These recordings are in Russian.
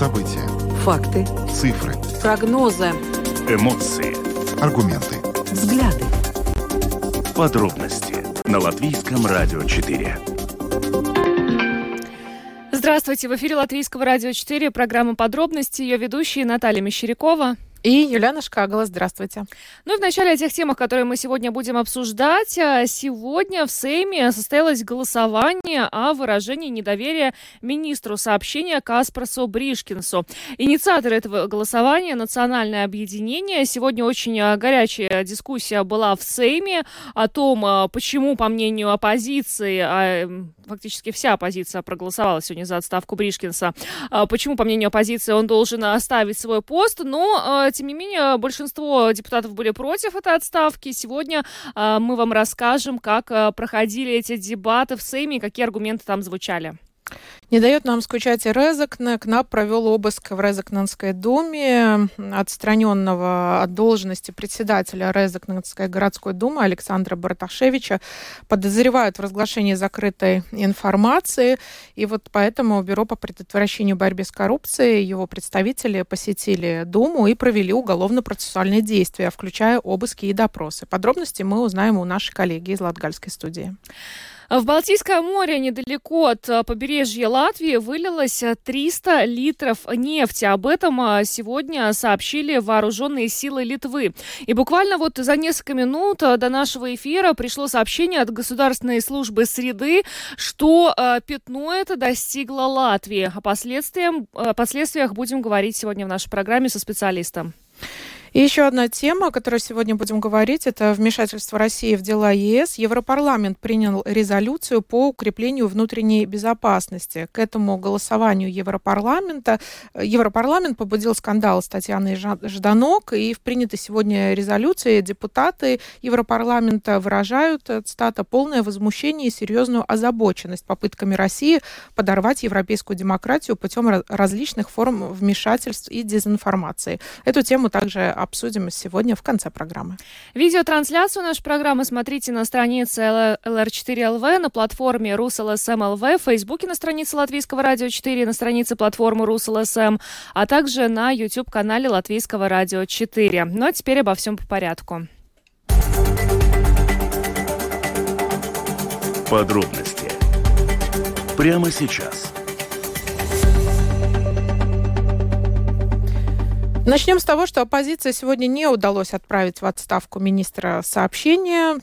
События. Факты. Цифры. Прогнозы. Эмоции. Аргументы. Взгляды. Подробности на Латвийском радио 4. Здравствуйте, в эфире Латвийского радио 4, программа «Подробности», ее ведущие Наталья Мещерякова. И Юлиана Шкагала, здравствуйте. Ну и в начале о тех темах, которые мы сегодня будем обсуждать. А, сегодня в Сейме состоялось голосование о выражении недоверия министру сообщения Каспарсу Бришкинсу. Инициатор этого голосования – Национальное объединение. Сегодня очень а, горячая дискуссия была в Сейме о том, а, почему, по мнению оппозиции, а фактически вся оппозиция проголосовала сегодня за отставку Бришкинса, почему, по мнению оппозиции, он должен оставить свой пост, но тем не менее, большинство депутатов были против этой отставки. Сегодня э, мы вам расскажем, как э, проходили эти дебаты в Сейме, какие аргументы там звучали. Не дает нам скучать и Резакне. КНАП провел обыск в Резакненской думе. Отстраненного от должности председателя Резакненской городской думы Александра Барташевича подозревают в разглашении закрытой информации. И вот поэтому Бюро по предотвращению борьбы с коррупцией, его представители посетили Думу и провели уголовно-процессуальные действия, включая обыски и допросы. Подробности мы узнаем у нашей коллеги из Латгальской студии. В Балтийское море недалеко от э, побережья Латвии вылилось 300 литров нефти. Об этом э, сегодня сообщили вооруженные силы Литвы. И буквально вот за несколько минут до нашего эфира пришло сообщение от Государственной службы среды, что пятно это достигло Латвии. О последствиях будем говорить сегодня в нашей программе со специалистом. И еще одна тема, о которой сегодня будем говорить, это вмешательство России в дела ЕС. Европарламент принял резолюцию по укреплению внутренней безопасности. К этому голосованию Европарламента Европарламент побудил скандал с Татьяной Жданок, и в принятой сегодня резолюции депутаты Европарламента выражают, цитата, полное возмущение и серьезную озабоченность попытками России подорвать европейскую демократию путем различных форм вмешательств и дезинформации. Эту тему также обсудим сегодня в конце программы. Видеотрансляцию нашей программы смотрите на странице LR4LV, на платформе RusLSM.LV, в Фейсбуке на странице Латвийского радио 4, на странице платформы RusLSM, а также на YouTube-канале Латвийского радио 4. Ну а теперь обо всем по порядку. Подробности прямо сейчас – Начнем с того, что оппозиции сегодня не удалось отправить в отставку министра сообщения,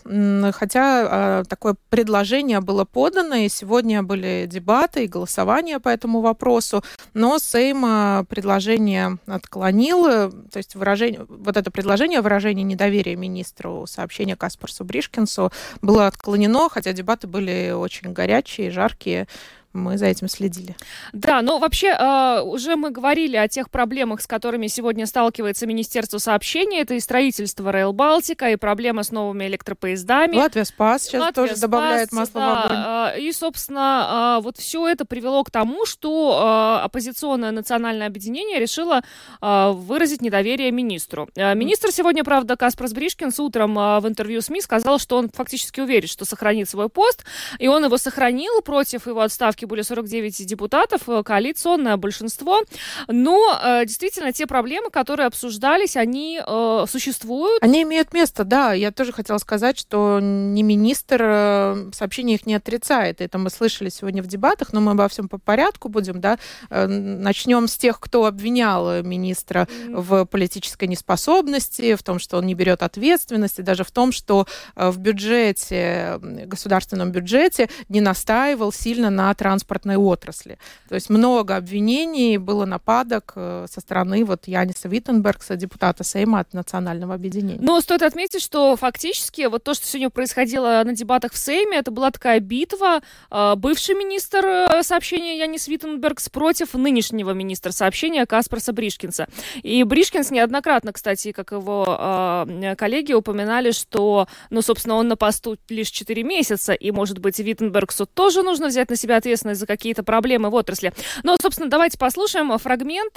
хотя э, такое предложение было подано, и сегодня были дебаты и голосования по этому вопросу, но Сейм э, предложение отклонил, то есть выражение, вот это предложение, выражение недоверия министру сообщения Каспарсу Бришкинсу было отклонено, хотя дебаты были очень горячие, жаркие, мы за этим следили. Да, но вообще э, уже мы говорили о тех проблемах, с которыми сегодня сталкивается Министерство сообщений. Это и строительство Rail Балтика, и проблема с новыми электропоездами. Латвия Спас сейчас Латвия тоже Спас, добавляет масло да, в огонь. Э, и, собственно, э, вот все это привело к тому, что э, оппозиционное национальное объединение решило э, выразить недоверие министру. Э, министр сегодня, правда, Каспарс Бришкинс утром э, в интервью СМИ сказал, что он фактически уверен, что сохранит свой пост, и он его сохранил против его отставки были 49 депутатов, э, коалиционное большинство. Но э, действительно, те проблемы, которые обсуждались, они э, существуют. Они имеют место, да. Я тоже хотела сказать, что не министр сообщение их не отрицает. Это мы слышали сегодня в дебатах, но мы обо всем по порядку будем, да. Начнем с тех, кто обвинял министра в политической неспособности, в том, что он не берет ответственности, даже в том, что в бюджете, государственном бюджете не настаивал сильно на транспортной отрасли. То есть много обвинений, было нападок э, со стороны вот Яниса Виттенбергса, депутата Сейма от Национального объединения. Но стоит отметить, что фактически вот то, что сегодня происходило на дебатах в Сейме, это была такая битва. Э, бывший министр э, сообщения Янис Виттенбергс против нынешнего министра сообщения Каспарса Бришкинса. И Бришкинс неоднократно, кстати, как его коллеги упоминали, что, ну, собственно, он на посту лишь 4 месяца, и, может быть, Виттенбергсу тоже нужно взять на себя ответственность ответственность за какие-то проблемы в отрасли. Но, собственно, давайте послушаем фрагмент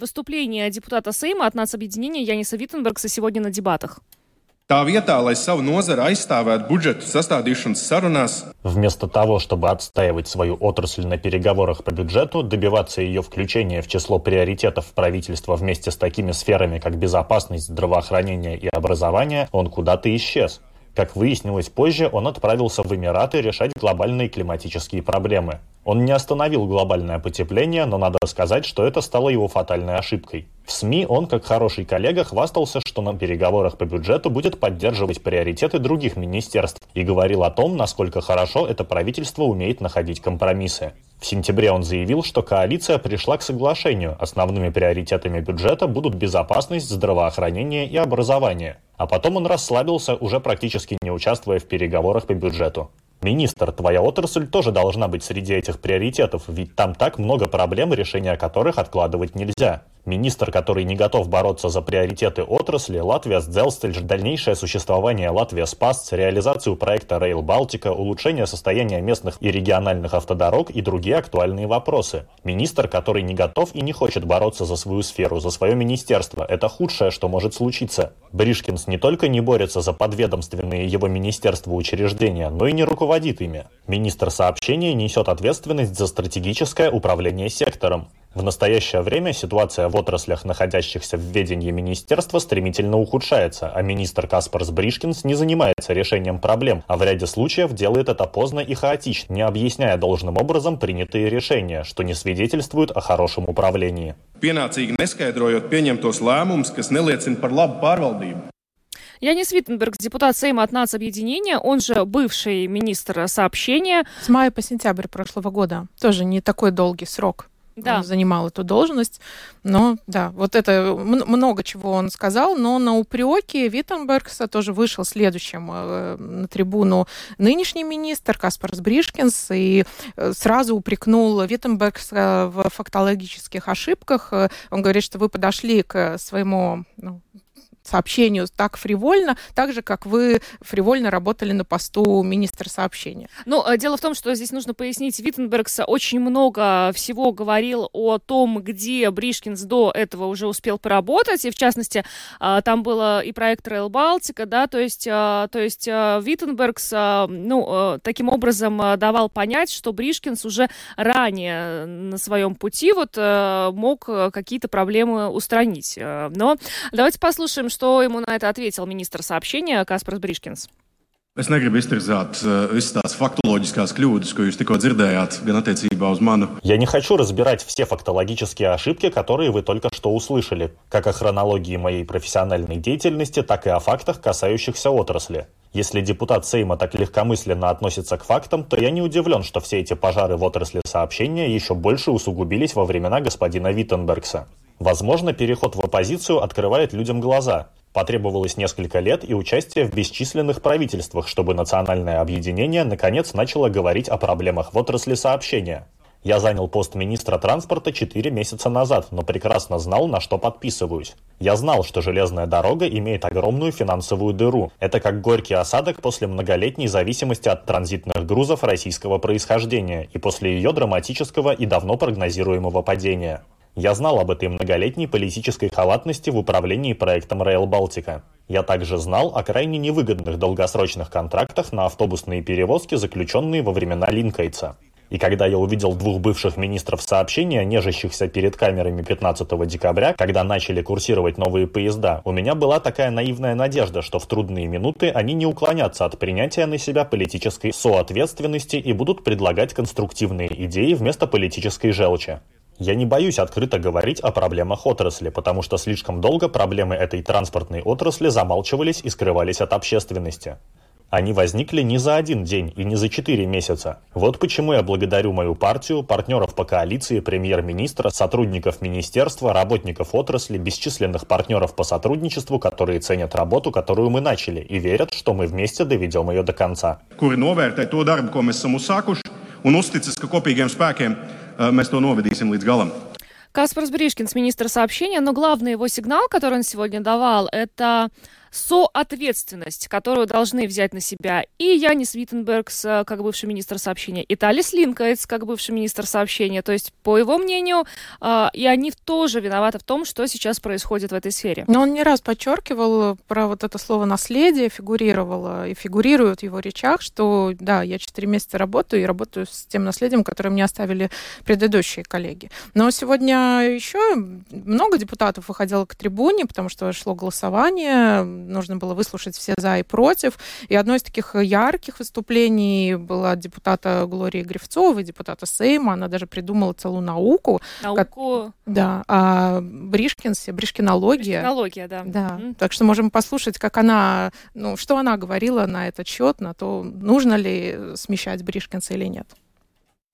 выступления депутата Сейма от нацобъединения Яниса Виттенбергса сегодня на дебатах. Вместо того, чтобы отстаивать свою отрасль на переговорах по бюджету, добиваться ее включения в число приоритетов правительства вместе с такими сферами, как безопасность, здравоохранение и образование, он куда-то исчез. Как выяснилось позже, он отправился в Эмираты решать глобальные климатические проблемы. Он не остановил глобальное потепление, но надо сказать, что это стало его фатальной ошибкой. В СМИ он, как хороший коллега, хвастался, что на переговорах по бюджету будет поддерживать приоритеты других министерств и говорил о том, насколько хорошо это правительство умеет находить компромиссы. В сентябре он заявил, что коалиция пришла к соглашению. Основными приоритетами бюджета будут безопасность, здравоохранение и образование. А потом он расслабился, уже практически не участвуя в переговорах по бюджету. Министр, твоя отрасль тоже должна быть среди этих приоритетов, ведь там так много проблем, решения которых откладывать нельзя. Министр, который не готов бороться за приоритеты отрасли, Латвия Сдзелстельж, дальнейшее существование Латвия Спас, реализацию проекта Rail Балтика, улучшение состояния местных и региональных автодорог и другие актуальные вопросы. Министр, который не готов и не хочет бороться за свою сферу, за свое министерство, это худшее, что может случиться. Бришкинс не только не борется за подведомственные его министерства учреждения, но и не руководит ими. Министр сообщения несет ответственность за стратегическое управление сектором. В настоящее время ситуация в отраслях, находящихся в ведении министерства, стремительно ухудшается, а министр Каспарс Бришкинс не занимается решением проблем, а в ряде случаев делает это поздно и хаотично, не объясняя должным образом принятые решения, что не свидетельствует о хорошем управлении. pienācīgi neskaidrojot pieņemtos lēmumus, kas neliecina par labu pārvaldību. Янис Виттенберг, депутат Сейма от нацобъединения, он же бывший министр сообщения. С мая по сентябрь прошлого года. Тоже не такой долгий срок. Да. Он занимал эту должность. Но да, вот это м- много чего он сказал, но на упреки Виттенбергса тоже вышел следующим э, на трибуну нынешний министр Каспарс Бришкинс и э, сразу упрекнул Виттенбергса в фактологических ошибках. Э, Он говорит, что вы подошли к своему ну, сообщению так фривольно, так же, как вы фривольно работали на посту министра сообщения. Ну, э, дело в том, что здесь нужно пояснить, Виттенбергс очень много всего говорил о том, где Бришкинс до этого уже успел поработать, и в частности, а, там было и проект Rail Балтика, да, то есть, а, то есть Виттенбергс, ну, таким образом давал понять, что Бришкинс уже ранее на своем пути вот мог какие-то проблемы устранить. Но давайте послушаем, что ему на это ответил министр сообщения Каспарс Бришкинс. Es negribu iztirzāt uh, visas tās faktoloģiskās kļūdas, ko jūs tikko dzirdējāt, gan attiecībā uz manu. Я не хочу разбирать все фактологические ошибки, которые вы только что услышали, как о хронологии моей профессиональной деятельности, так и о фактах, касающихся отрасли. Если депутат Сейма так легкомысленно относится к фактам, то я не удивлен, что все эти пожары в отрасли сообщения еще больше усугубились во времена господина Виттенбергса. Возможно, переход в оппозицию открывает людям глаза. Потребовалось несколько лет и участие в бесчисленных правительствах, чтобы национальное объединение наконец начало говорить о проблемах в отрасли сообщения. Я занял пост министра транспорта 4 месяца назад, но прекрасно знал, на что подписываюсь. Я знал, что железная дорога имеет огромную финансовую дыру. Это как горький осадок после многолетней зависимости от транзитных грузов российского происхождения и после ее драматического и давно прогнозируемого падения. Я знал об этой многолетней политической халатности в управлении проектом Rail Балтика. Я также знал о крайне невыгодных долгосрочных контрактах на автобусные перевозки, заключенные во времена Линкольца. И когда я увидел двух бывших министров сообщения, нежащихся перед камерами 15 декабря, когда начали курсировать новые поезда, у меня была такая наивная надежда, что в трудные минуты они не уклонятся от принятия на себя политической соответственности и будут предлагать конструктивные идеи вместо политической желчи. Я не боюсь открыто говорить о проблемах отрасли, потому что слишком долго проблемы этой транспортной отрасли замалчивались и скрывались от общественности. Они возникли не за один день и не за четыре месяца. Вот почему я благодарю мою партию, партнеров по коалиции, премьер-министра, сотрудников министерства, работников отрасли, бесчисленных партнеров по сотрудничеству, которые ценят работу, которую мы начали, и верят, что мы вместе доведем ее до конца. kuri novērtē to darbu, ko mēs esam uzsākuši, un uzticas, ka mēs to novedīsim līdz galam. Каспарс Бришкинс, министр сообщения, но главный его сигнал, который он сегодня давал, это соответственность, которую должны взять на себя и Янис Виттенбергс, как бывший министр сообщения, и Талис Линкайц, как бывший министр сообщения. То есть, по его мнению, и они тоже виноваты в том, что сейчас происходит в этой сфере. Но он не раз подчеркивал про вот это слово «наследие», фигурировало и фигурирует в его речах, что да, я четыре месяца работаю и работаю с тем наследием, которое мне оставили предыдущие коллеги. Но сегодня еще много депутатов выходило к трибуне, потому что шло голосование, нужно было выслушать все за и против. И одно из таких ярких выступлений было от депутата Глории Гривцовой, депутата Сейма. Она даже придумала целую науку. Науку? Как, да, о Бришкинсе, бришкинология. Бришкинология, да. Да, mm. так что можем послушать, как она, ну, что она говорила на этот счет, на то, нужно ли смещать Бришкинса или нет.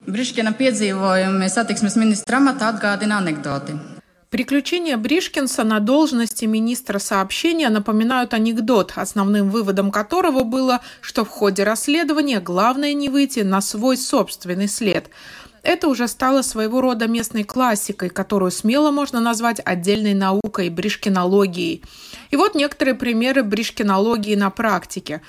Бришкина piedzīvojumi satiksmes ministra amata atgādina anekdoti. Приключения Бришкинса на должности министра сообщения напоминают анекдот, основным выводом которого было, что в ходе расследования главное не выйти на свой собственный след. Это уже стало своего рода местной классикой, которую смело можно назвать отдельной наукой – бришкинологией. И вот некоторые примеры бришкинологии на практике.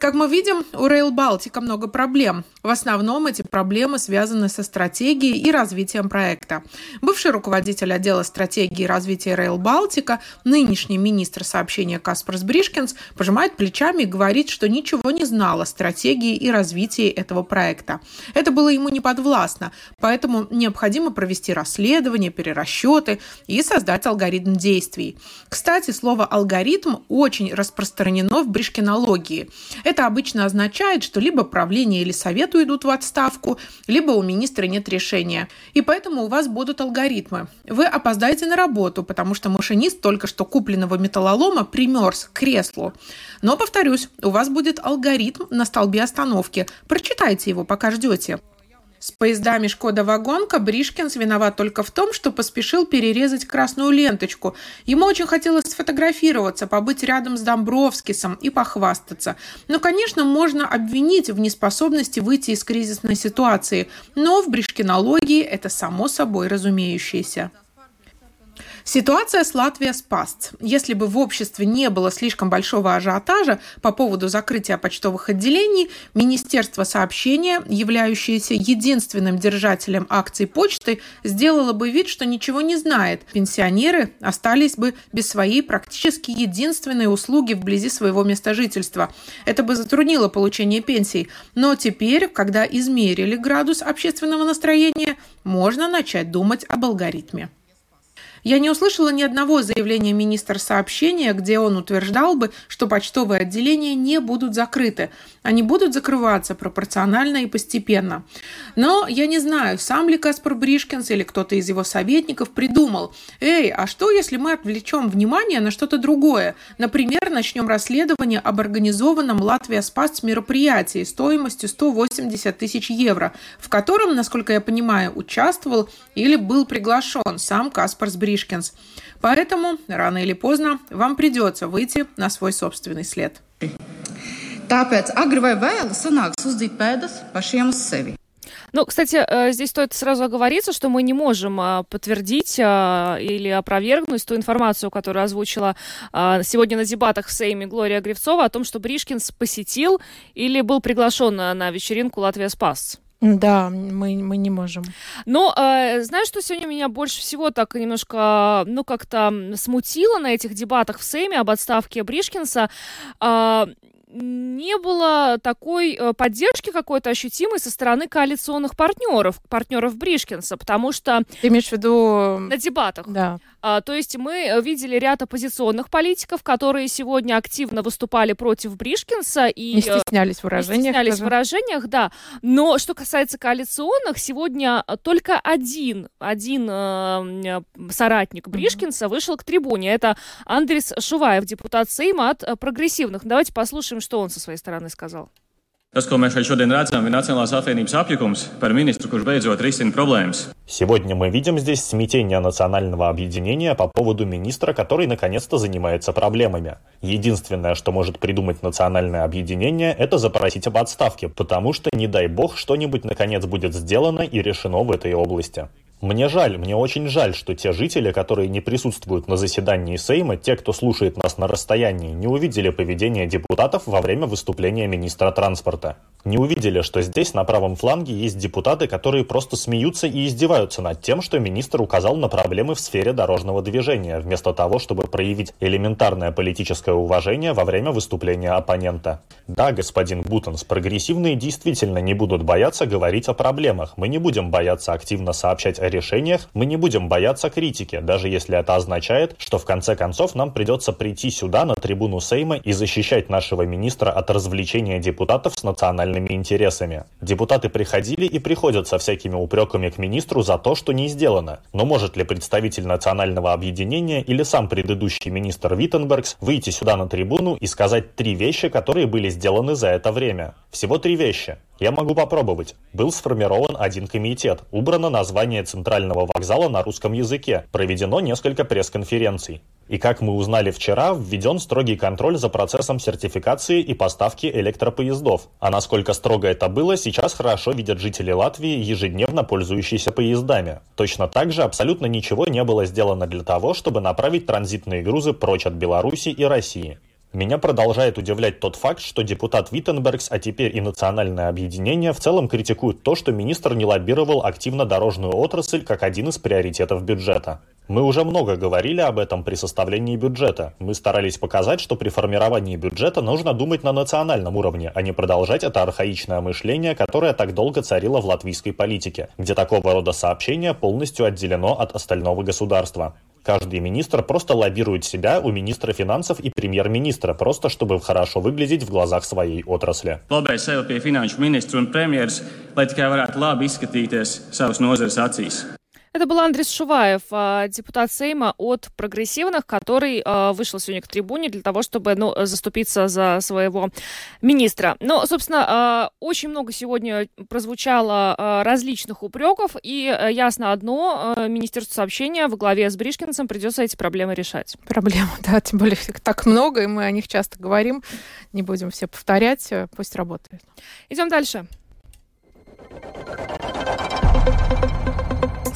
Как мы видим, у Rail Baltica много проблем. В основном эти проблемы связаны со стратегией и развитием проекта. Бывший руководитель отдела стратегии и развития Rail Baltica, нынешний министр сообщения Каспарс Бришкинс, пожимает плечами и говорит, что ничего не знал о стратегии и развитии этого проекта. Это было ему не подвластно, поэтому необходимо провести расследование, перерасчеты и создать алгоритм действий. Кстати, слово «алгоритм» очень распространено в бришкинологии. Это обычно означает, что либо правление или совет уйдут в отставку, либо у министра нет решения. И поэтому у вас будут алгоритмы. Вы опоздаете на работу, потому что машинист только что купленного металлолома примерз к креслу. Но, повторюсь, у вас будет алгоритм на столбе остановки. Прочитайте его, пока ждете. С поездами «Шкода Вагонка» Бришкинс виноват только в том, что поспешил перерезать красную ленточку. Ему очень хотелось сфотографироваться, побыть рядом с Домбровскисом и похвастаться. Но, конечно, можно обвинить в неспособности выйти из кризисной ситуации, но в бришкинологии это само собой разумеющееся. Ситуация с Латвией спас. Если бы в обществе не было слишком большого ажиотажа по поводу закрытия почтовых отделений, Министерство сообщения, являющееся единственным держателем акций почты, сделало бы вид, что ничего не знает. Пенсионеры остались бы без своей практически единственной услуги вблизи своего места жительства. Это бы затруднило получение пенсий. Но теперь, когда измерили градус общественного настроения, можно начать думать об алгоритме. Я не услышала ни одного заявления министра сообщения, где он утверждал бы, что почтовые отделения не будут закрыты. Они будут закрываться пропорционально и постепенно. Но я не знаю, сам ли Каспар Бришкинс или кто-то из его советников придумал, эй, а что если мы отвлечем внимание на что-то другое? Например, начнем расследование об организованном Латвия Спас мероприятии стоимостью 180 тысяч евро, в котором, насколько я понимаю, участвовал или был приглашен сам Каспар Бришкинс. Поэтому рано или поздно вам придется выйти на свой собственный след. Tāpēc agri vai vēlu sanāks uzdīt pēdas pašiem uz sevi. Ну, кстати, э, здесь стоит сразу оговориться, что мы не можем а, подтвердить а, или опровергнуть ту информацию, которую озвучила сегодня на дебатах в Сейме Глория Гривцова о том, что Бришкинс посетил или был приглашен на вечеринку «Латвия спас». Да, мы, мы не можем. Но э, знаешь, что сегодня меня больше всего так немножко, ну, как-то смутило на этих дебатах в Сейме об отставке Бришкинса? Э, не было такой э, поддержки какой-то ощутимой со стороны коалиционных партнеров, партнеров Бришкинса, потому что... Ты имеешь в виду... На дебатах. Да. А, то есть мы видели ряд оппозиционных политиков, которые сегодня активно выступали против Бришкинса. И, не стеснялись в выражениях. Не стеснялись в выражениях, да. Но что касается коалиционных, сегодня только один, один э, соратник Бришкинса mm-hmm. вышел к трибуне. Это Андрис Шуваев, депутат Сейма от прогрессивных. Давайте послушаем, что он со своей стороны сказал. Tas, ko šeit šodien redzam, ir Nacionālās apvienības apjukums par ministru, kurš beidzot risina problēmas. Сегодня мы видим здесь смятение национального объединения по поводу министра, который наконец-то занимается проблемами. Единственное, что может придумать национальное объединение, это запросить об отставке, потому что, не дай бог, что-нибудь наконец будет сделано и решено в этой области. Мне жаль, мне очень жаль, что те жители, которые не присутствуют на заседании Сейма, те, кто слушает нас на расстоянии, не увидели поведение депутатов во время выступления министра транспорта. Не увидели, что здесь на правом фланге есть депутаты, которые просто смеются и издеваются над тем, что министр указал на проблемы в сфере дорожного движения, вместо того, чтобы проявить элементарное политическое уважение во время выступления оппонента. Да, господин Бутенс, прогрессивные действительно не будут бояться говорить о проблемах. Мы не будем бояться активно сообщать о решениях, мы не будем бояться критики, даже если это означает, что в конце концов нам придется прийти сюда, на трибуну Сейма, и защищать нашего министра от развлечения депутатов с национальными интересами. Депутаты приходили и приходят со всякими упреками к министру за то, что не сделано. Но может ли представитель национального объединения или сам предыдущий министр Виттенбергс выйти сюда на трибуну и сказать три вещи, которые были сделаны за это время? Всего три вещи. Я могу попробовать. Был сформирован один комитет, убрано название центрального вокзала на русском языке, проведено несколько пресс-конференций. И как мы узнали вчера, введен строгий контроль за процессом сертификации и поставки электропоездов. А насколько строго это было, сейчас хорошо видят жители Латвии, ежедневно пользующиеся поездами. Точно так же абсолютно ничего не было сделано для того, чтобы направить транзитные грузы прочь от Беларуси и России. Меня продолжает удивлять тот факт, что депутат Виттенбергс, а теперь и национальное объединение, в целом критикуют то, что министр не лоббировал активно дорожную отрасль как один из приоритетов бюджета. Мы уже много говорили об этом при составлении бюджета. Мы старались показать, что при формировании бюджета нужно думать на национальном уровне, а не продолжать это архаичное мышление, которое так долго царило в латвийской политике, где такого рода сообщение полностью отделено от остального государства. Каждый министр просто лоббирует себя у министра финансов и премьер-министра, просто чтобы хорошо выглядеть в глазах своей отрасли. Lobēja sev pie finanšu ministra un premjeras, lai tikai varētu labi izskatīties savas nozares. Это был Андрей Шуваев, а, депутат Сейма от прогрессивных, который а, вышел сегодня к трибуне для того, чтобы ну, заступиться за своего министра. Но, собственно, а, очень много сегодня прозвучало различных упреков, и ясно одно, Министерство сообщения во главе с Бришкинцем придется эти проблемы решать. Проблемы, да, тем более так много, и мы о них часто говорим. Не будем все повторять, пусть работает. Идем дальше.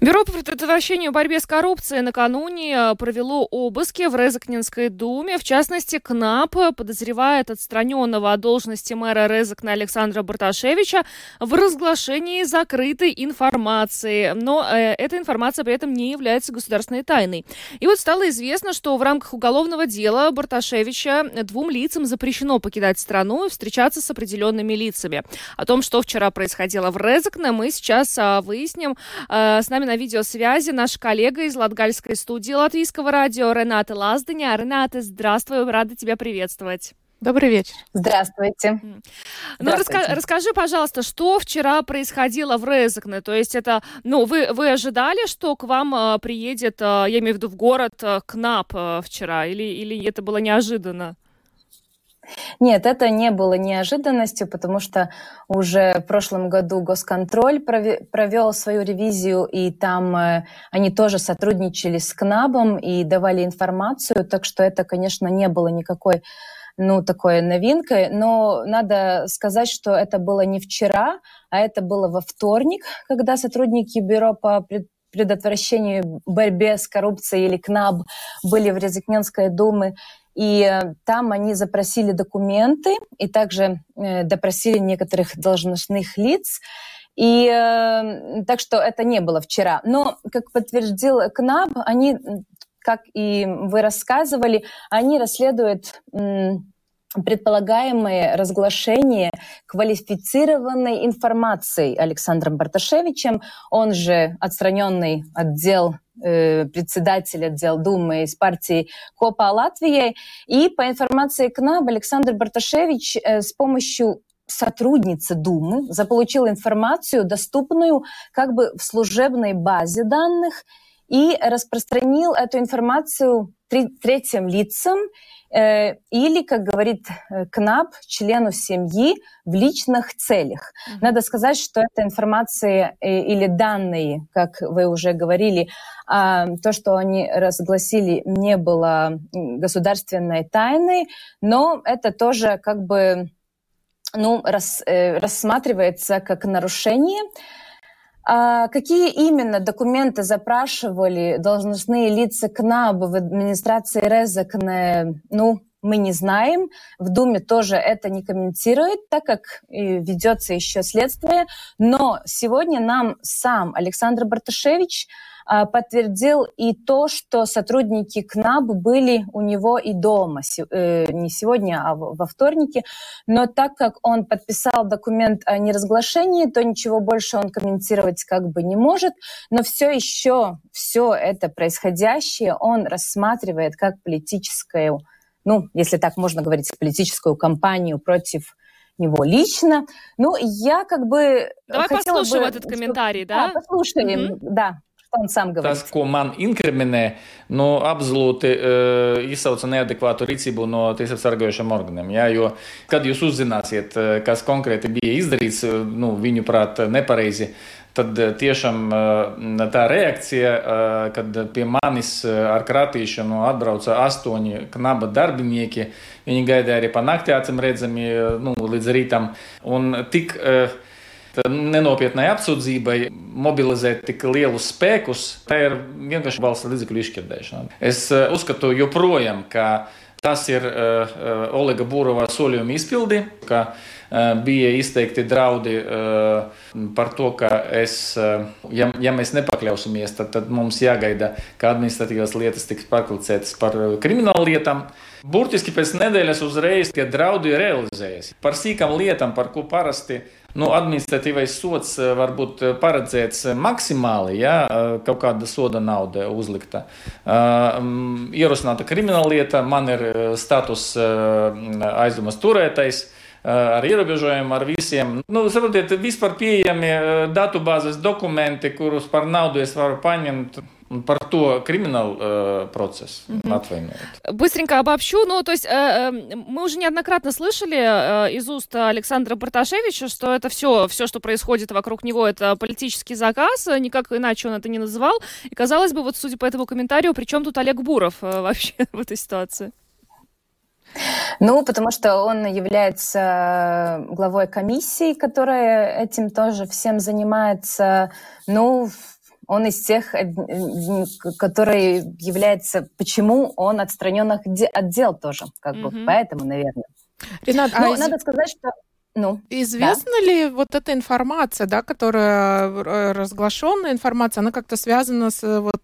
Бюро по предотвращению борьбе с коррупцией накануне э, провело обыски в Резакнинской думе. В частности, КНАП подозревает отстраненного от должности мэра Резакна Александра Барташевича в разглашении закрытой информации. Но э, эта информация при этом не является государственной тайной. И вот стало известно, что в рамках уголовного дела Барташевича двум лицам запрещено покидать страну и встречаться с определенными лицами. О том, что вчера происходило в Резакне, мы сейчас э, выясним. Э, с нами на видеосвязи наш коллега из Латгальской студии Латвийского радио Рената Лаздыня. Рената, здравствуй, рада тебя приветствовать. Добрый вечер. Здравствуйте. Ну, Здравствуйте. Раска- расскажи, пожалуйста, что вчера происходило в Резекне? То есть это, ну, вы, вы ожидали, что к вам э, приедет, э, я имею в виду, в город э, КНАП э, вчера? Или, или это было неожиданно? Нет, это не было неожиданностью, потому что уже в прошлом году Госконтроль провел свою ревизию, и там э, они тоже сотрудничали с КНАБом и давали информацию, так что это, конечно, не было никакой ну, такой новинкой, но надо сказать, что это было не вчера, а это было во вторник, когда сотрудники Бюро по предотвращению борьбе с коррупцией или КНАБ были в Резекненской думе, и э, там они запросили документы и также э, допросили некоторых должностных лиц. И э, так что это не было вчера. Но, как подтвердил КНАБ, они, как и вы рассказывали, они расследуют предполагаемое разглашение квалифицированной информации Александром Барташевичем, он же отстраненный отдел Э, председатель отдела Думы из партии Копа Латвии. И по информации КНАБ Александр Барташевич э, с помощью сотрудницы Думы заполучил информацию, доступную как бы в служебной базе данных, и распространил эту информацию третьим лицам, или, как говорит э, КНАП, члену семьи в личных целях. Надо сказать, что эта информация э, или данные, как вы уже говорили, э, то, что они разгласили, не было государственной тайной, но это тоже как бы ну, рас, э, рассматривается как нарушение. А какие именно документы запрашивали должностные лица КНАБ в администрации Резакне, ну, мы не знаем. В Думе тоже это не комментирует, так как ведется еще следствие. Но сегодня нам сам Александр Барташевич подтвердил и то, что сотрудники КНАБ были у него и дома, э, не сегодня, а во вторнике. Но так как он подписал документ о неразглашении, то ничего больше он комментировать как бы не может. Но все еще, все это происходящее он рассматривает как политическую, ну, если так можно говорить, политическую кампанию против него лично. Ну, я как бы... Давай послушаем бы, этот комментарий, да? Да, послушаем, mm-hmm. да. Un sam Tas, ko man inkriminē, nu, absolūti uh, izsauca neadekvātu rīcību no tiesas sargājušiem organiem. Jā, jo, kad jūs uzzināsiet, kas konkrēti bija izdarīts, nu, viņu prāt, nepareizi, tad tiešām tā reakcija, kad pie manis ar kratīšanu atbrauca astoņi knaba darbinieki, viņi gaidīja arī pa naktī, acīm redzami, nu, līdz rītam. Un tik uh, nenopietnai apsūdzībai mobilizēt tik lielus spēkus, tā ir vienkārši valsts līdzekļu izšķirdēšana. Es eh, uzskatu joprojām, ka tas ir uh, Olega Būrovā solījuma izpildi, ka uh, bija izteikti draudi uh, par to, ka es, uh, ja, ja mēs nepakļausimies, tad, tad mums jāgaida, ka administratīvās lietas tiks pārklicētas par kriminālu lietām. Burtiski pēc nedēļas uzreiz tie draudi realizējas. Par sīkām lietām, par ko parasti Nu, administratīvais sots eh, var būt eh, paredzēts eh, maksimāli, ja kaut kāda soda nauda uzlikta. Uh, ierosināta krimināla lieta, man ir status uh, aizdomas turētais ar ierobežojumiem, ar visiem. Nu, saprotiet, vispār pieejami datubāzes dokumenti, kurus par naudu es varu paņemt. Par то криминал э, процесс угу. отвоевывает. Быстренько обобщу. Ну, то есть э, э, мы уже неоднократно слышали э, из уст Александра Барташевича, что это все, все, что происходит вокруг него, это политический заказ. Никак иначе он это не называл. И казалось бы, вот судя по этому комментарию, при чем тут Олег Буров э, вообще в этой ситуации? Ну, потому что он является главой комиссии, которая этим тоже всем занимается. Ну, он из тех, э, который является, почему он отстранен от дел тоже, как mm-hmm. бы, поэтому, наверное. Ренат, Но а из... надо сказать, что ну, Известна да. ли вот эта информация, да, которая э, разглашенная информация, она как-то связана с э, вот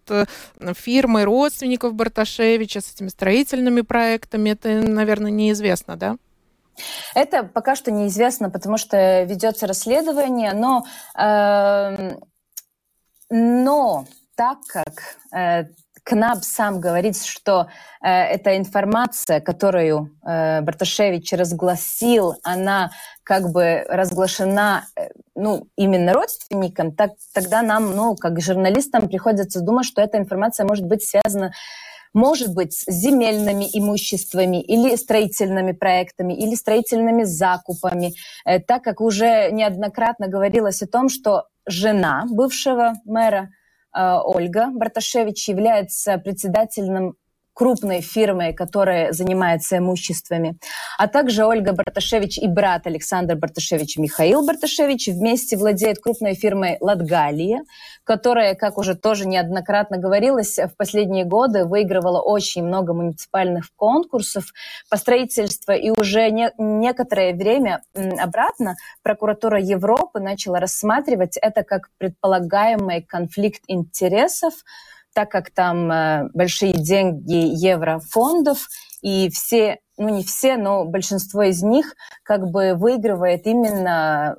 фирмой родственников Барташевича, с этими строительными проектами? Это, наверное, неизвестно, да? Это пока что неизвестно, потому что ведется расследование, но э, но так как э, КНАБ сам говорит, что э, эта информация, которую э, Барташевич разгласил, она как бы разглашена э, ну, именно родственникам, так, тогда нам, ну, как журналистам, приходится думать, что эта информация может быть связана может быть, с земельными имуществами или строительными проектами, или строительными закупами, э, так как уже неоднократно говорилось о том, что жена бывшего мэра Ольга Барташевич является председателем крупной фирмой, которая занимается имуществами, а также Ольга Барташевич и брат Александр Барташевич Михаил Барташевич вместе владеют крупной фирмой «Латгалия», которая, как уже тоже неоднократно говорилось, в последние годы выигрывала очень много муниципальных конкурсов по строительству, и уже не, некоторое время обратно прокуратура Европы начала рассматривать это как предполагаемый конфликт интересов, так как там э, большие деньги еврофондов, и все, ну не все, но большинство из них как бы выигрывает именно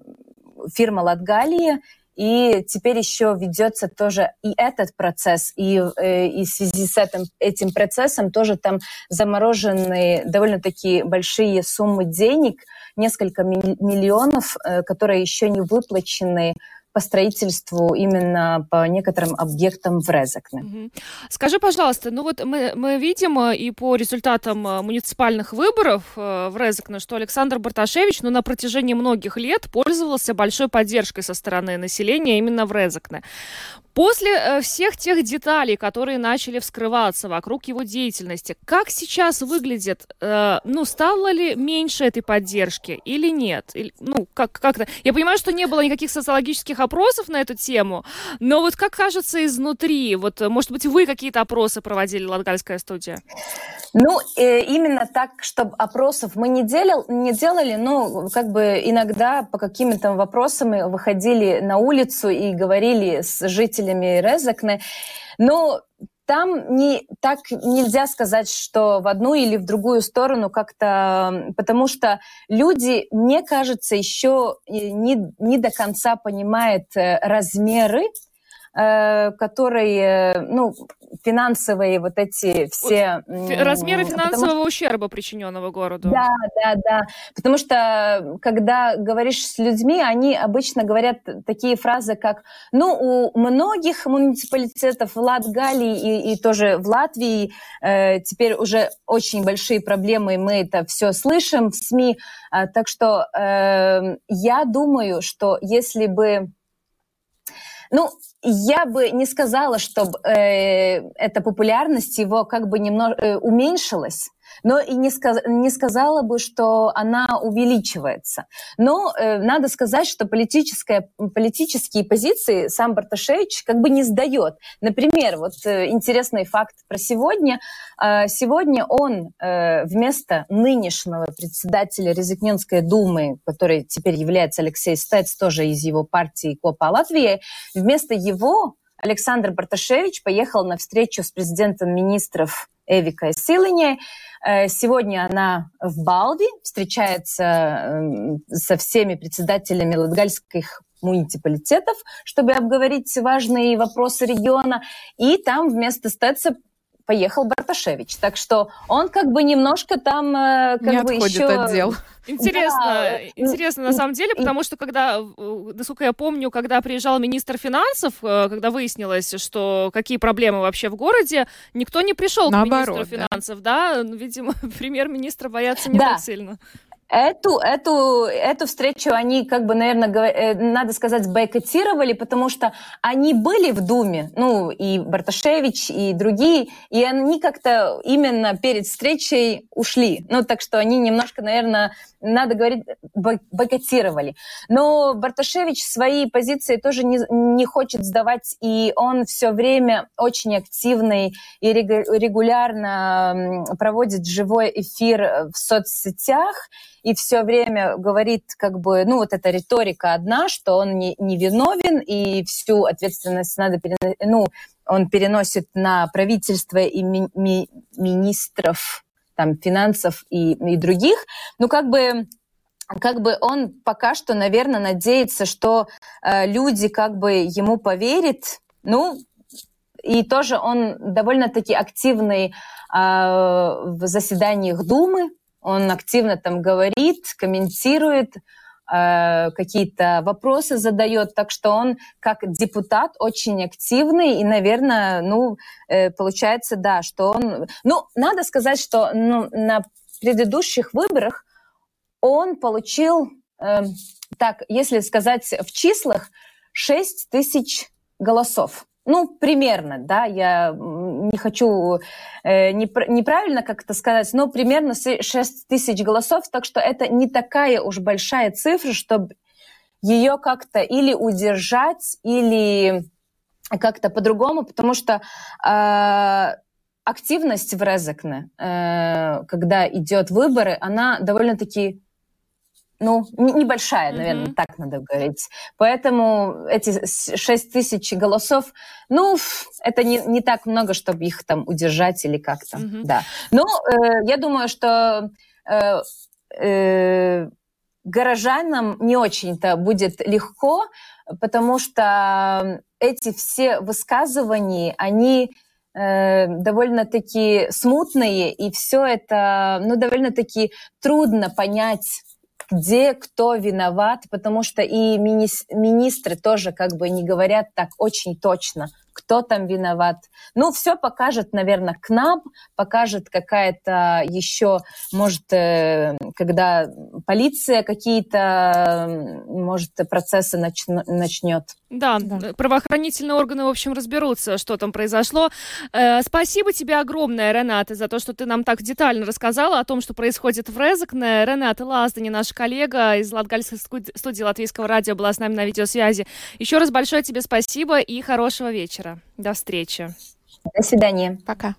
фирма Латгалия, и теперь еще ведется тоже и этот процесс, и, э, и в связи с этим, этим процессом тоже там заморожены довольно-таки большие суммы денег, несколько миллионов, э, которые еще не выплачены по строительству именно по некоторым объектам в Резекне. Скажи, пожалуйста, ну вот мы, мы видим э, и по результатам э, муниципальных выборов э, в Резекне, что Александр Барташевич ну, на протяжении многих лет пользовался большой поддержкой со стороны населения именно в Резекне. После всех тех деталей, которые начали вскрываться вокруг его деятельности, как сейчас выглядит? Э, ну, стало ли меньше этой поддержки или нет? Или, ну, как, как-то... Я понимаю, что не было никаких социологических опросов на эту тему, но вот как кажется изнутри? Вот, может быть, вы какие-то опросы проводили, Латгальская студия? Ну, э, именно так, чтобы опросов мы не, делал, не делали, но как бы иногда по каким-то вопросам выходили на улицу и говорили с жителями Резакне. Но там не, так нельзя сказать, что в одну или в другую сторону как-то, потому что люди, мне кажется, еще не, не до конца понимают э, размеры Э, который, э, ну, финансовые вот эти все... Размеры финансового потому, ущерба, причиненного городу. Да, да, да. Потому что, когда говоришь с людьми, они обычно говорят такие фразы, как, ну, у многих муниципалитетов в Латгалии и, и тоже в Латвии э, теперь уже очень большие проблемы, и мы это все слышим в СМИ. А, так что э, я думаю, что если бы ну, я бы не сказала, что э, эта популярность его как бы немного э, уменьшилась но и не, сказ не сказала бы, что она увеличивается. Но э, надо сказать, что политическая, политические позиции сам Барташевич как бы не сдает. Например, вот э, интересный факт про сегодня. Э, сегодня он э, вместо нынешнего председателя Резекненской думы, который теперь является Алексей Стец, тоже из его партии Копа Латвии, вместо его Александр Барташевич поехал на встречу с президентом министров Эвика Силыне. Э, сегодня она в Балди, встречается эм, со всеми председателями латгальских муниципалитетов, чтобы обговорить важные вопросы региона. И там вместо Стеца поехал Барташевич. Так что он как бы немножко там э, как Не бы отходит еще... от дел. Интересно, да. интересно на самом деле, потому что когда, насколько я помню, когда приезжал министр финансов, э, когда выяснилось, что какие проблемы вообще в городе, никто не пришел Наоборот, к министру финансов, да? да? Видимо, премьер-министра боятся не да. так сильно. Эту, эту, эту встречу они, как бы, наверное, э, надо сказать, бойкотировали, потому что они были в Думе, ну, и Барташевич, и другие, и они как-то именно перед встречей ушли. Ну, так что они немножко, наверное, надо говорить, бойкотировали. Но Барташевич свои позиции тоже не, не хочет сдавать, и он все время очень активный и регулярно проводит живой эфир в соцсетях, и все время говорит, как бы, ну, вот эта риторика одна, что он не, не виновен, и всю ответственность надо переносить, ну, он переносит на правительство и ми ми министров там, финансов и, и других. Ну, как бы как бы он пока что, наверное, надеется, что э, люди как бы ему поверят. Ну, и тоже он довольно-таки активный э, в заседаниях Думы, он активно там говорит, комментирует, э, какие-то вопросы задает, так что он как депутат очень активный и, наверное, ну, э, получается, да, что он... Ну, надо сказать, что ну, на предыдущих выборах он получил, э, так, если сказать в числах, 6 тысяч голосов. Ну, примерно, да, я не хочу э, неправильно как-то сказать, но примерно 6 тысяч голосов, так что это не такая уж большая цифра, чтобы ее как-то или удержать, или как-то по-другому, потому что э, активность в Резекне, э, когда идет выборы, она довольно-таки ну, небольшая, наверное, mm-hmm. так надо говорить. Поэтому эти 6 тысяч голосов, ну, это не, не так много, чтобы их там удержать или как-то, mm-hmm. да. Но э, я думаю, что э, э, горожанам не очень-то будет легко, потому что эти все высказывания, они э, довольно-таки смутные, и все это, ну, довольно-таки трудно понять где кто виноват, потому что и мини министры тоже как бы не говорят так очень точно, кто там виноват. Ну, все покажет, наверное, КНАП, покажет какая-то еще, может, э, когда полиция какие-то, может, процессы начнет. Да, да, правоохранительные органы, в общем, разберутся, что там произошло. Э, спасибо тебе огромное, Рената, за то, что ты нам так детально рассказала о том, что происходит в Резакне. Рената Лаздани, наш коллега из Латгальской студии Латвийского радио, была с нами на видеосвязи. Еще раз большое тебе спасибо и хорошего вечера. До встречи. До свидания. Пока.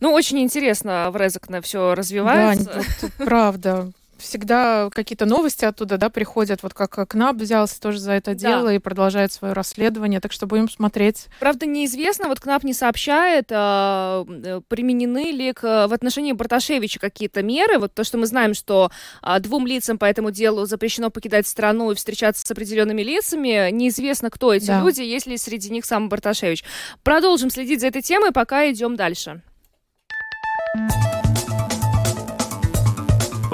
Ну, очень интересно в Резакне все развивается. Да, правда всегда какие-то новости оттуда, да, приходят, вот как КНАП взялся тоже за это дело да. и продолжает свое расследование, так что будем смотреть. Правда, неизвестно, вот КНАП не сообщает, а, э, применены ли к, в отношении Барташевича какие-то меры, вот то, что мы знаем, что а, двум лицам по этому делу запрещено покидать страну и встречаться с определенными лицами, неизвестно, кто эти да. люди, есть ли среди них сам Барташевич. Продолжим следить за этой темой, пока идем дальше.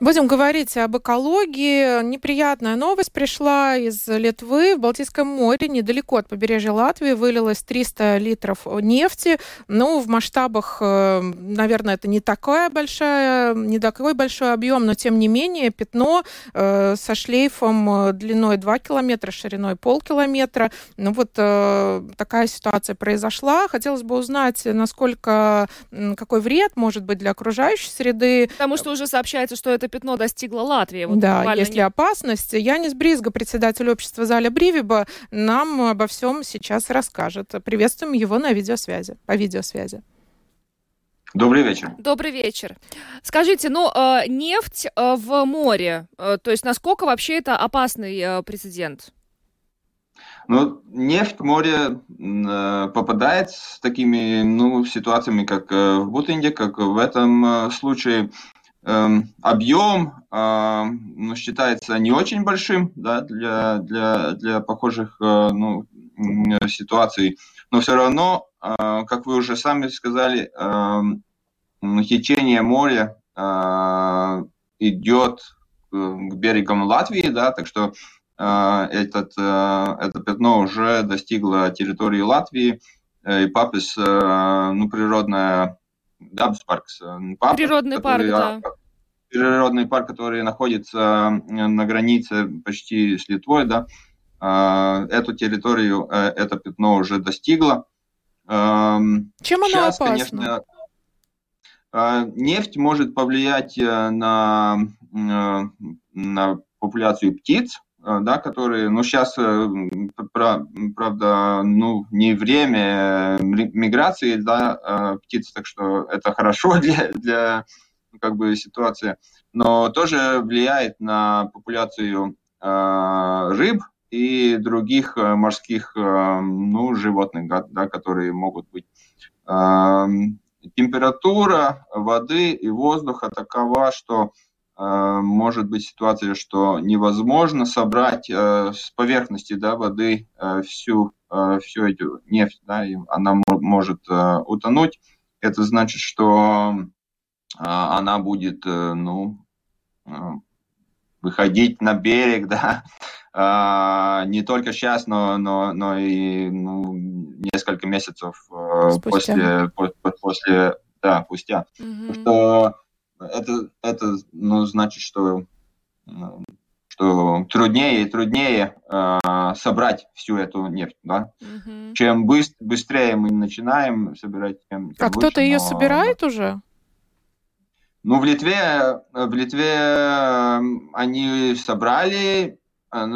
Будем говорить об экологии. Неприятная новость пришла из Литвы. В Балтийском море, недалеко от побережья Латвии, вылилось 300 литров нефти. Ну, в масштабах, э, наверное, это не такая большая, не такой большой объем, но тем не менее пятно э, со шлейфом длиной 2 километра, шириной полкилометра. Ну вот э, такая ситуация произошла. Хотелось бы узнать, насколько, какой вред может быть для окружающей среды. Потому что уже сообщается, что это пятно достигло Латвии. Вот да, есть ли опасность? Янис Бризга, председатель общества Заля Бривиба, нам обо всем сейчас расскажет. Приветствуем его на видеосвязи, по видеосвязи. Добрый вечер. Добрый вечер. Скажите, ну, э, нефть э, в море, э, то есть насколько вообще это опасный прецедент? Ну, нефть в море попадает с такими ну, ситуациями, как в Бутынде, как в этом случае. Эм, объем э, ну, считается не очень большим да, для, для, для похожих э, ну, ситуаций, но все равно, э, как вы уже сами сказали, э, течение моря э, идет к берегам Латвии, да, так что этот, это пятно уже достигло территории Латвии, и Papes, ну, природная dabas parks. Парк, Природный который, парк, да. Природный парк, который находится на границе почти с Литвой, да, а, эту территорию э, это пятно уже достигло. Чем Сейчас, оно опасно? Конечно, нефть может повлиять э, на, э, на популяцию птиц, да, которые, ну, сейчас, правда, ну, не время миграции, да, птиц, так что это хорошо для, для как бы ситуация, но тоже влияет на популяцию рыб и других морских ну, животных, да, которые могут быть. Температура воды и воздуха такова, что Э, может быть ситуация, что невозможно собрать э, с поверхности да, воды э, всю, всю эту нефть, да, и она может утонуть. Это значит, что она будет ну, выходить на берег, да, не только сейчас, но, но, но и ну, несколько месяцев после, после, после да, спустя. Mm-hmm. Что это, это ну, значит, что, что труднее и труднее э, собрать всю эту нефть. Да? Угу. Чем быс- быстрее мы начинаем собирать, тем, тем А кто-то ее собирает уже? Ну, в Литве, в Литве они собрали э,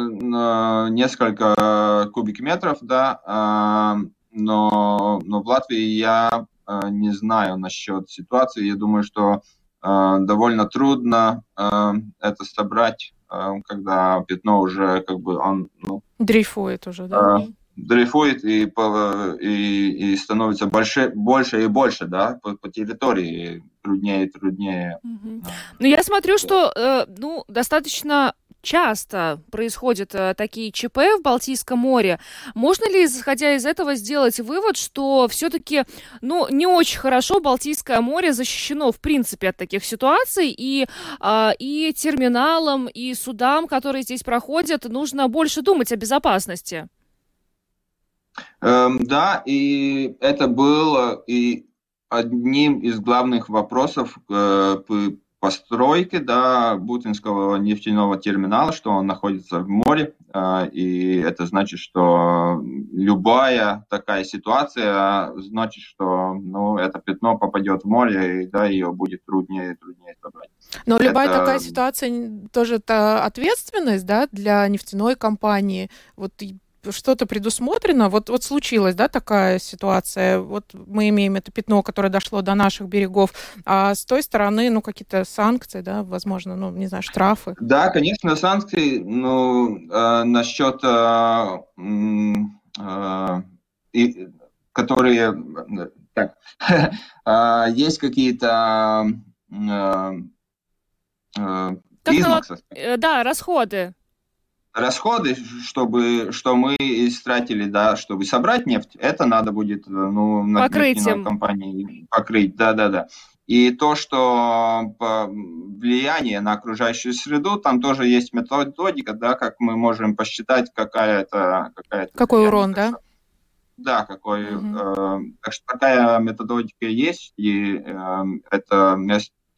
несколько кубик метров, да, э, но, но в Латвии я э, не знаю насчет ситуации. Я думаю, что Э, довольно трудно э, это собрать, э, когда пятно уже как бы он ну, дрейфует уже, да? дрейфует и, и, и становится больше, больше и больше, да, по, по территории труднее и труднее. Угу. Ну, я смотрю, что, э, ну, достаточно часто происходят такие ЧП в Балтийском море. Можно ли, исходя из этого, сделать вывод, что все-таки, ну, не очень хорошо Балтийское море защищено, в принципе, от таких ситуаций, и, и терминалам, и судам, которые здесь проходят, нужно больше думать о безопасности? Эм, да, и это было и одним из главных вопросов э, постройки да, Бутинского нефтяного терминала, что он находится в море, э, и это значит, что любая такая ситуация значит, что ну, это пятно попадет в море, и да, ее будет труднее и труднее собрать. Но любая это... такая ситуация тоже это ответственность да, для нефтяной компании. Вот что-то предусмотрено? Вот, вот случилась, да, такая ситуация. Вот мы имеем это пятно, которое дошло до наших берегов, а с той стороны, ну, какие-то санкции, да, возможно, ну, не знаю, штрафы. Да, конечно, санкции, ну, э, насчет, э, э, и, которые, так, э, есть какие-то э, э, признак, да, расходы расходы, чтобы, что мы истратили, да, чтобы собрать нефть, это надо будет, ну, на компании покрыть, да-да-да. И то, что влияние на окружающую среду, там тоже есть методика, да, как мы можем посчитать, какая это... Какая какой урон, да? Да, какой. Угу. Э, так что такая методика есть, и э, это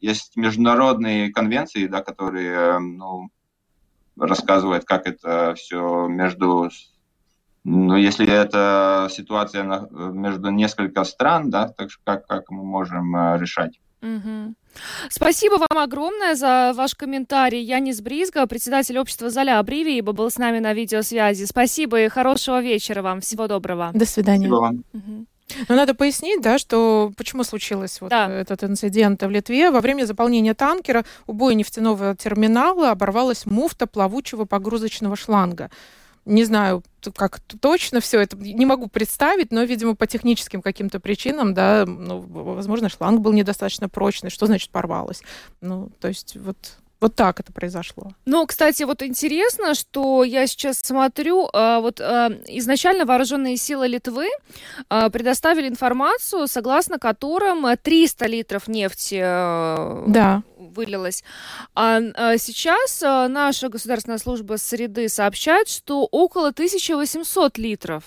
есть международные конвенции, да, которые, ну, рассказывает, как это все между... Ну, если это ситуация между несколько стран, да, так что как, как мы можем э, решать? Угу. Спасибо вам огромное за ваш комментарий. Янис Бризга, председатель общества Золя Абривии, был с нами на видеосвязи. Спасибо и хорошего вечера вам. Всего доброго. До свидания. Спасибо вам. Угу. Но надо пояснить, да, что почему случилось вот да. этот инцидент в Литве. Во время заполнения танкера у боя нефтяного терминала оборвалась муфта плавучего погрузочного шланга. Не знаю, как точно все это, не могу представить, но, видимо, по техническим каким-то причинам, да, ну, возможно, шланг был недостаточно прочный. Что значит порвалось? Ну, то есть вот вот так это произошло. Ну, кстати, вот интересно, что я сейчас смотрю, а, вот а, изначально вооруженные силы Литвы а, предоставили информацию, согласно которым 300 литров нефти да. вылилось. А сейчас наша государственная служба среды сообщает, что около 1800 литров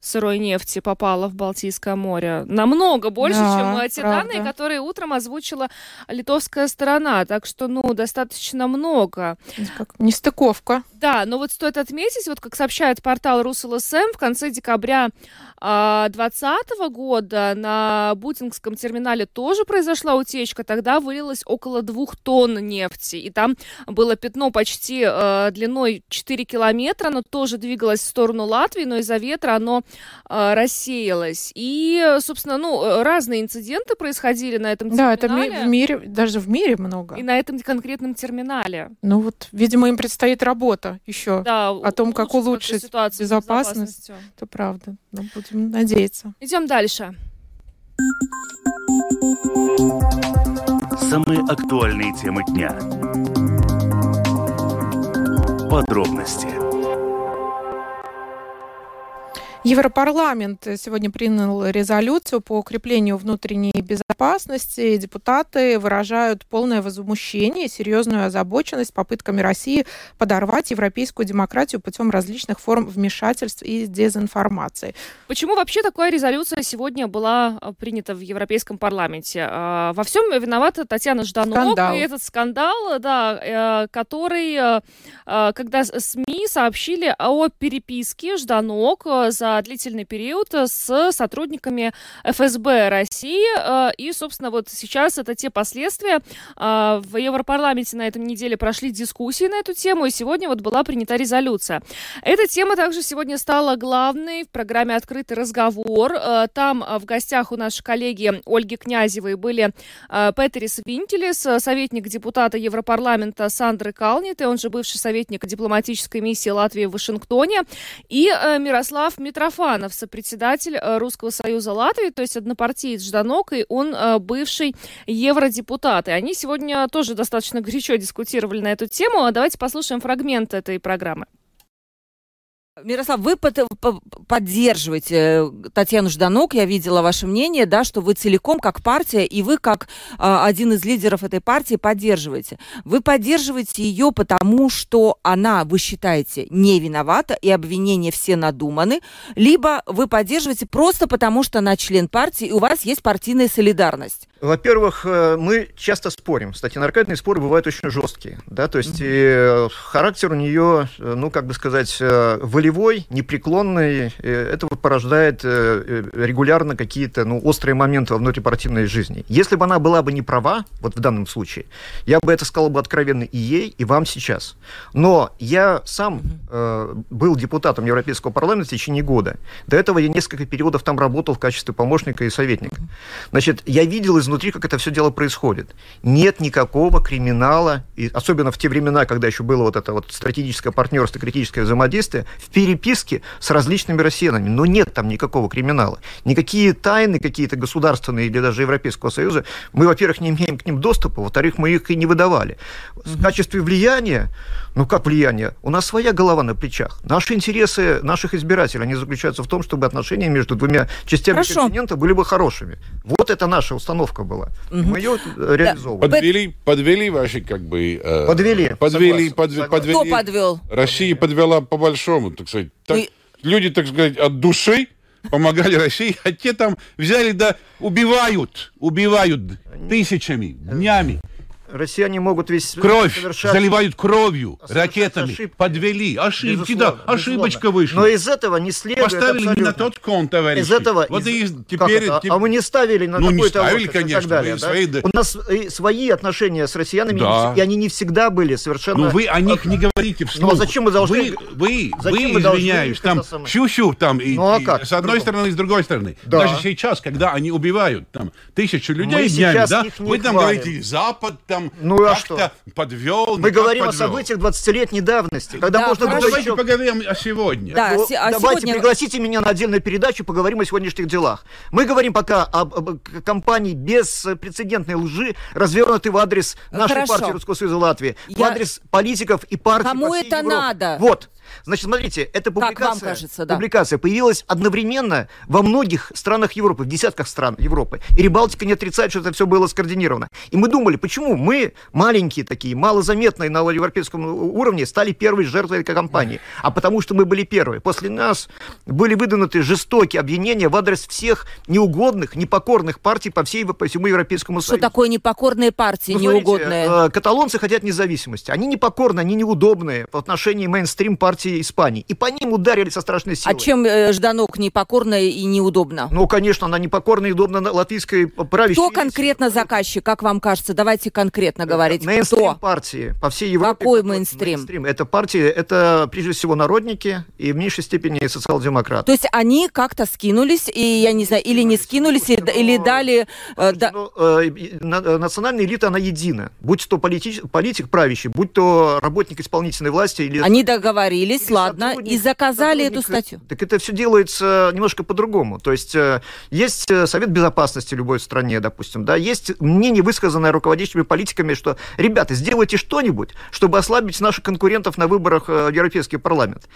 сырой нефти попало в Балтийское море. Намного больше, да, чем те правда. данные, которые утром озвучила литовская сторона. Так что, ну, достаточно много. Как нестыковка. Да, но вот стоит отметить, вот как сообщает портал РусЛСМ, в конце декабря 2020 а, года на Бутингском терминале тоже произошла утечка. Тогда вылилось около двух тонн нефти. И там было пятно почти э, длиной 4 километра. Оно тоже двигалось в сторону Латвии, но из-за ветра оно э, рассеялось. И, собственно, ну, разные инциденты происходили на этом терминале. Да, это в мире, даже в мире много. И на этом конкретном терминале. Ну вот, видимо, им предстоит работа еще да, о том, как улучшить безопасность. Это правда. Ну, будем надеяться. Идем дальше. Самые актуальные темы дня. Подробности Европарламент сегодня принял резолюцию по укреплению внутренней безопасности. Депутаты выражают полное возмущение и серьезную озабоченность попытками России подорвать европейскую демократию путем различных форм вмешательств и дезинформации. Почему вообще такая резолюция сегодня была а, принята в Европейском парламенте? А, во всем виновата Татьяна Жданова скандал. и этот скандал, да, э, который, э, э, когда СМИ сообщили о переписке Жданок за за длительный период с сотрудниками ФСБ России. Э, и, собственно, вот сейчас это те последствия. Э, в Европарламенте на этой неделе прошли дискуссии на эту тему, и сегодня вот была принята резолюция. Эта тема также сегодня стала главной в программе «Открытый разговор». Э, там в гостях у нашей коллеги Ольги Князевой были Петерис Винтелес, советник депутата Европарламента Сандры Калниты, он же бывший советник дипломатической миссии Латвии в Вашингтоне, и Мирослав Митрофанов, Митрофанов, сопредседатель э, Русского союза Латвии, то есть однопартиец Жданок, и он бывший евродепутат. И они сегодня тоже достаточно горячо дискутировали на эту тему. Давайте послушаем фрагмент этой программы. Мирослав, вы под, поддерживаете э, Татьяну Жданок, я видела ваше мнение, да, что вы целиком как партия, и вы как а, один из лидеров этой партии поддерживаете. Вы поддерживаете ее потому, что она, вы считаете, не виновата, и обвинения все надуманы, либо вы поддерживаете просто потому, что она член партии, и у вас есть партийная солидарность. Во-первых, э, мы часто спорим. Кстати, наркотные споры бывают очень жесткие. Да? То есть mm-hmm. характер у нее, э, ну, как бы сказать, волевой, непреклонный. Это порождает регулярно какие-то ну, острые моменты во внутрипартийной жизни. Если бы она была бы не права, вот в данном случае, я бы это сказал бы откровенно и ей, и вам сейчас. Но я сам э, был депутатом Европейского парламента в течение года. До этого я несколько периодов там работал в качестве помощника и советника. Значит, я видел из изнутри, как это все дело происходит. Нет никакого криминала, и особенно в те времена, когда еще было вот это вот стратегическое партнерство, критическое взаимодействие, в переписке с различными россиянами. Но нет там никакого криминала. Никакие тайны какие-то государственные или даже Европейского Союза, мы, во-первых, не имеем к ним доступа, во-вторых, мы их и не выдавали. В качестве влияния, ну как влияние, у нас своя голова на плечах. Наши интересы наших избирателей, они заключаются в том, чтобы отношения между двумя частями Хорошо. континента были бы хорошими. Вот это наша установка была. Угу. Мы ее реализовывали. Подвели, подвели ваши как бы... Э, подвели. Подвели, подвели, подвели. Кто подвел? Россия подвела по-большому, так сказать. Так, И... Люди, так сказать, от души помогали России, а те там взяли да убивают, убивают тысячами, днями. Россияне могут весь кровь совершать... заливают кровью, ракетами, ошибки. подвели, ошибки, безусловно, да, ошибочка вышла. Но из этого не следует Поставили абсолютно. не на тот кон, товарищи. Из этого, вот из... и теперь, тип... А мы не ставили на ну, какой-то ставили, конечно, и так далее. Да? Свои... У нас свои отношения с россиянами, да. и они не всегда были совершенно... Ну вы о них не говорите вслух. Ну а зачем мы должны... Вы, вы, зачем вы извиняюсь, там щу-щу, там, и, ну, а как? с одной стороны, и с другой стороны. Да. Даже сейчас, когда они убивают там тысячу людей днями, да, вы там говорите, Запад там... Ну а что? подвел. Мы говорим подвел. о событиях 20-летней давности, когда да, можно было Давайте еще... поговорим о сегодня. Да, ну, а давайте сегодня... пригласите меня на отдельную передачу, поговорим о сегодняшних делах. Мы говорим пока об, об кампании беспрецедентной лжи, развернутой в адрес нашей Хорошо. партии Русского Союза Латвии, Я... в адрес политиков и партий Кому это Европы. надо? Вот. Значит, смотрите, эта публикация, кажется, да. публикация появилась одновременно во многих странах Европы, в десятках стран Европы. И Рибалтика не отрицает, что это все было скоординировано. И мы думали, почему мы, маленькие такие, малозаметные на европейском уровне, стали первой жертвой этой кампании. А потому что мы были первые. После нас были выдвинуты жестокие обвинения в адрес всех неугодных, непокорных партий по, всей, по всему Европейскому Союзу. Что такое непокорные партии, ну, неугодные? Смотрите, э, каталонцы хотят независимости. Они непокорны, они неудобные по отношению мейнстрим партии партии Испании. И по ним ударили со страшной силой. А чем э, Жданок непокорно и неудобно? Ну, конечно, она непокорна и удобна латвийской правящей. Кто конкретно заказчик, как вам кажется? Давайте конкретно говорить. Мейнстрим Кто? партии по всей Европе. Какой мейнстрим? мейнстрим? Это партии, это прежде всего народники и в меньшей степени социал-демократы. То есть они как-то скинулись, и я не знаю, или не скинулись, Слушайте, или, ну, дали... Э, да... ну, э, национальная элита, она едина. Будь то политик, политик правящий, будь то работник исполнительной власти. Или... Они договорились договорились, ладно, и заказали эту статью. Так это все делается немножко по-другому. То есть э, есть э, Совет Безопасности любой стране, допустим, да, есть мнение, высказанное руководящими политиками, что, ребята, сделайте что-нибудь, чтобы ослабить наших конкурентов на выборах в Европейский парламент.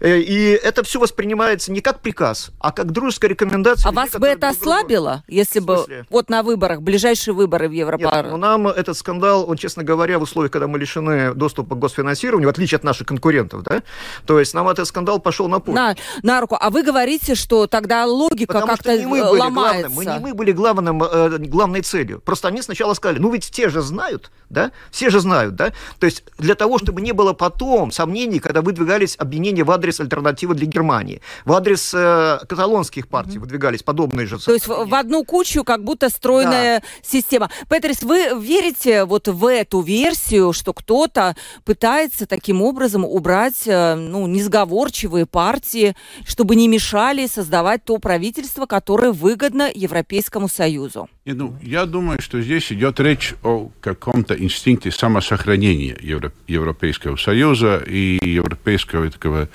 Э, и это все воспринимается не как приказ, а как дружеская рекомендация. А вас бы это ослабило, если бы вот на выборах, ближайшие выборы в Европарламент? Нет, ну нам этот скандал, он, честно говоря, в условиях, когда мы лишены доступа к госфинансированию, в отличие от наших конкурентов, да, то есть нам этот скандал пошел на путь. На, на руку. А вы говорите, что тогда логика как-то ломается. Главным. Мы не мы были главным, э, главной целью. Просто они сначала сказали, ну ведь те же знают, да? Все же знают, да? То есть для того, чтобы не было потом сомнений, когда выдвигались обвинения в адрес альтернативы для Германии, в адрес э, каталонских партий mm-hmm. выдвигались подобные же. То есть в одну кучу как будто стройная да. система. Петрис, вы верите вот в эту версию, что кто-то пытается таким образом убрать ну, несговорчивые партии, чтобы не мешали создавать то правительство, которое выгодно Европейскому Союзу? Не, ну, я думаю, что здесь идет речь о каком-то инстинкте самосохранения Евро- Европейского Союза и европейского такого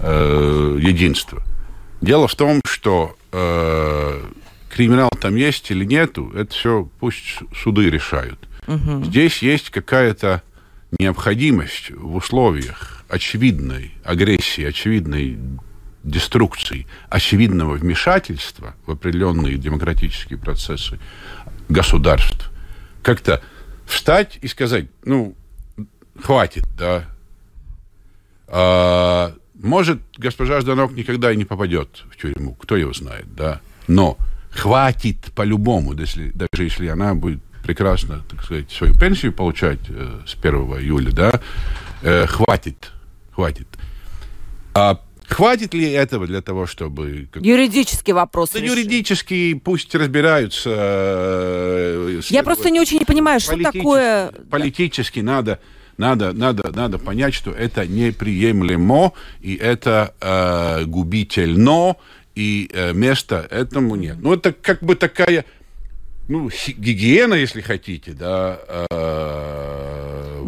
э, единства. Дело в том, что э, криминал там есть или нету, это все пусть суды решают. Угу. Здесь есть какая-то необходимость в условиях очевидной агрессии, очевидной деструкции, очевидного вмешательства в определенные демократические процессы государств, как-то встать и сказать, ну, хватит, да. А, может, госпожа Жданок никогда и не попадет в тюрьму, кто его знает, да. Но хватит по-любому, даже, даже если она будет прекрасно, так сказать, свою пенсию получать э, с 1 июля, да, э, хватит, хватит. А Хватит ли этого для того, чтобы... Юридический вопрос. Да юридически пусть разбираются. Э, Я просто не очень понимаю, что такое... Политически надо, надо, надо, надо понять, что это неприемлемо, и это э, губительно, и э, места этому нет. Ну, это как бы такая ну, гигиена, если хотите, да, э.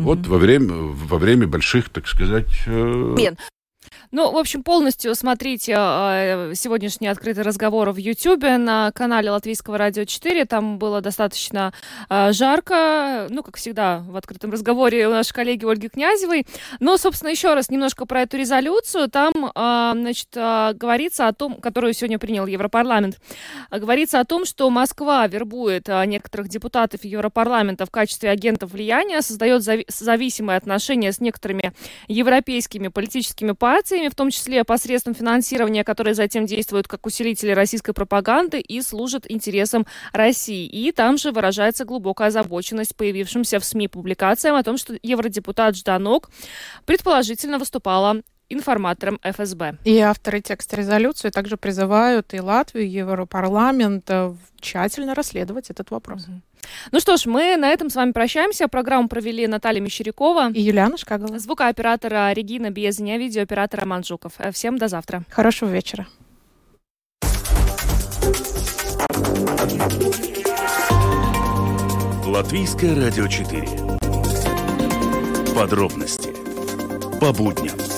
Вот во время, во время больших, так сказать... Э... Ну, в общем, полностью смотрите э, сегодняшний открытый разговор в Ютьюбе на канале Латвийского радио 4. Там было достаточно э, жарко, ну, как всегда, в открытом разговоре у нашей коллеги Ольги Князевой. Но, собственно, еще раз немножко про эту резолюцию. Там, э, значит, говорится о том, которую сегодня принял Европарламент, говорится о том, что Москва вербует некоторых депутатов Европарламента в качестве агентов влияния, создает зависимые отношения с некоторыми европейскими политическими партиями, в том числе посредством финансирования, которые затем действуют как усилители российской пропаганды и служат интересам России. И там же выражается глубокая озабоченность появившимся в СМИ публикациям о том, что евродепутат Жданок предположительно выступала информатором ФСБ. И авторы текста резолюции также призывают и Латвию, и Европарламент э, тщательно расследовать этот вопрос. Ну что ж, мы на этом с вами прощаемся. Программу провели Наталья Мещерякова и Юлиана Шкагова. Звукооператора Регина Безня, видеооператора Манжуков. Э, всем до завтра. Хорошего вечера. Латвийское радио 4. Подробности по будням.